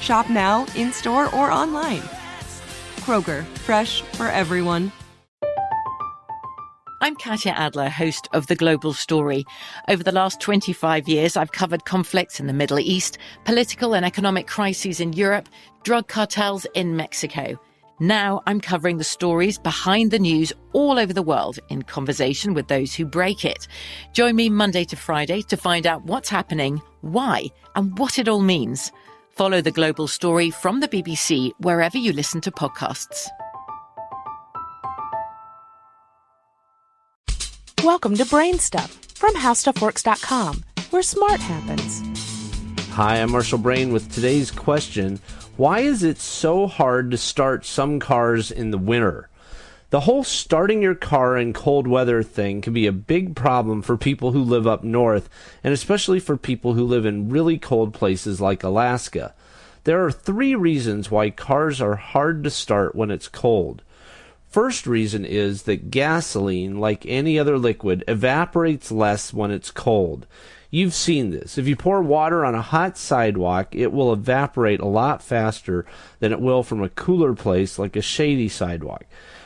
Shop now, in store, or online. Kroger, fresh for everyone. I'm Katya Adler, host of The Global Story. Over the last 25 years, I've covered conflicts in the Middle East, political and economic crises in Europe, drug cartels in Mexico. Now I'm covering the stories behind the news all over the world in conversation with those who break it. Join me Monday to Friday to find out what's happening, why, and what it all means. Follow the global story from the BBC wherever you listen to podcasts. Welcome to Brain Stuff from HowStuffWorks.com, where smart happens. Hi, I'm Marshall Brain with today's question why is it so hard to start some cars in the winter? The whole starting your car in cold weather thing can be a big problem for people who live up north, and especially for people who live in really cold places like Alaska. There are three reasons why cars are hard to start when it's cold. First reason is that gasoline, like any other liquid, evaporates less when it's cold. You've seen this. If you pour water on a hot sidewalk, it will evaporate a lot faster than it will from a cooler place like a shady sidewalk.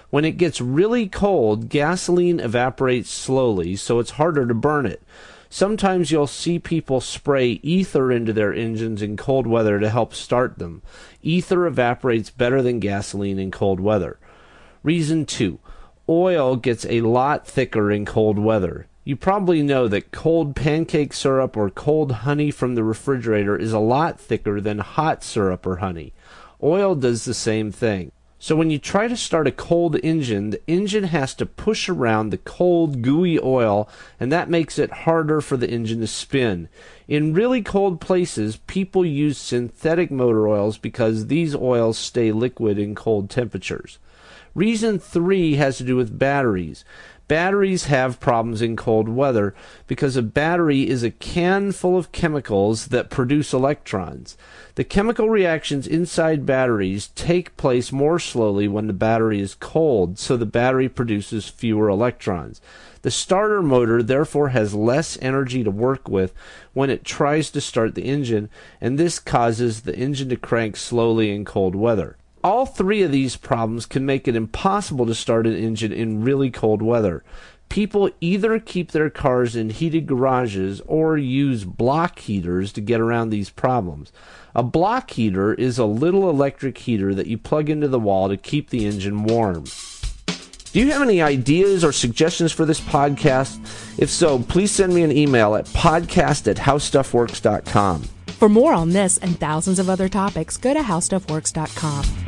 When it gets really cold, gasoline evaporates slowly, so it's harder to burn it. Sometimes you'll see people spray ether into their engines in cold weather to help start them. Ether evaporates better than gasoline in cold weather. Reason 2. Oil gets a lot thicker in cold weather. You probably know that cold pancake syrup or cold honey from the refrigerator is a lot thicker than hot syrup or honey. Oil does the same thing. So when you try to start a cold engine, the engine has to push around the cold, gooey oil, and that makes it harder for the engine to spin. In really cold places, people use synthetic motor oils because these oils stay liquid in cold temperatures. Reason three has to do with batteries. Batteries have problems in cold weather because a battery is a can full of chemicals that produce electrons. The chemical reactions inside batteries take place more slowly when the battery is cold, so the battery produces fewer electrons. The starter motor therefore has less energy to work with when it tries to start the engine, and this causes the engine to crank slowly in cold weather. All three of these problems can make it impossible to start an engine in really cold weather. People either keep their cars in heated garages or use block heaters to get around these problems. A block heater is a little electric heater that you plug into the wall to keep the engine warm. Do you have any ideas or suggestions for this podcast? If so, please send me an email at podcast at howstuffworks.com. For more on this and thousands of other topics, go to howstuffworks.com.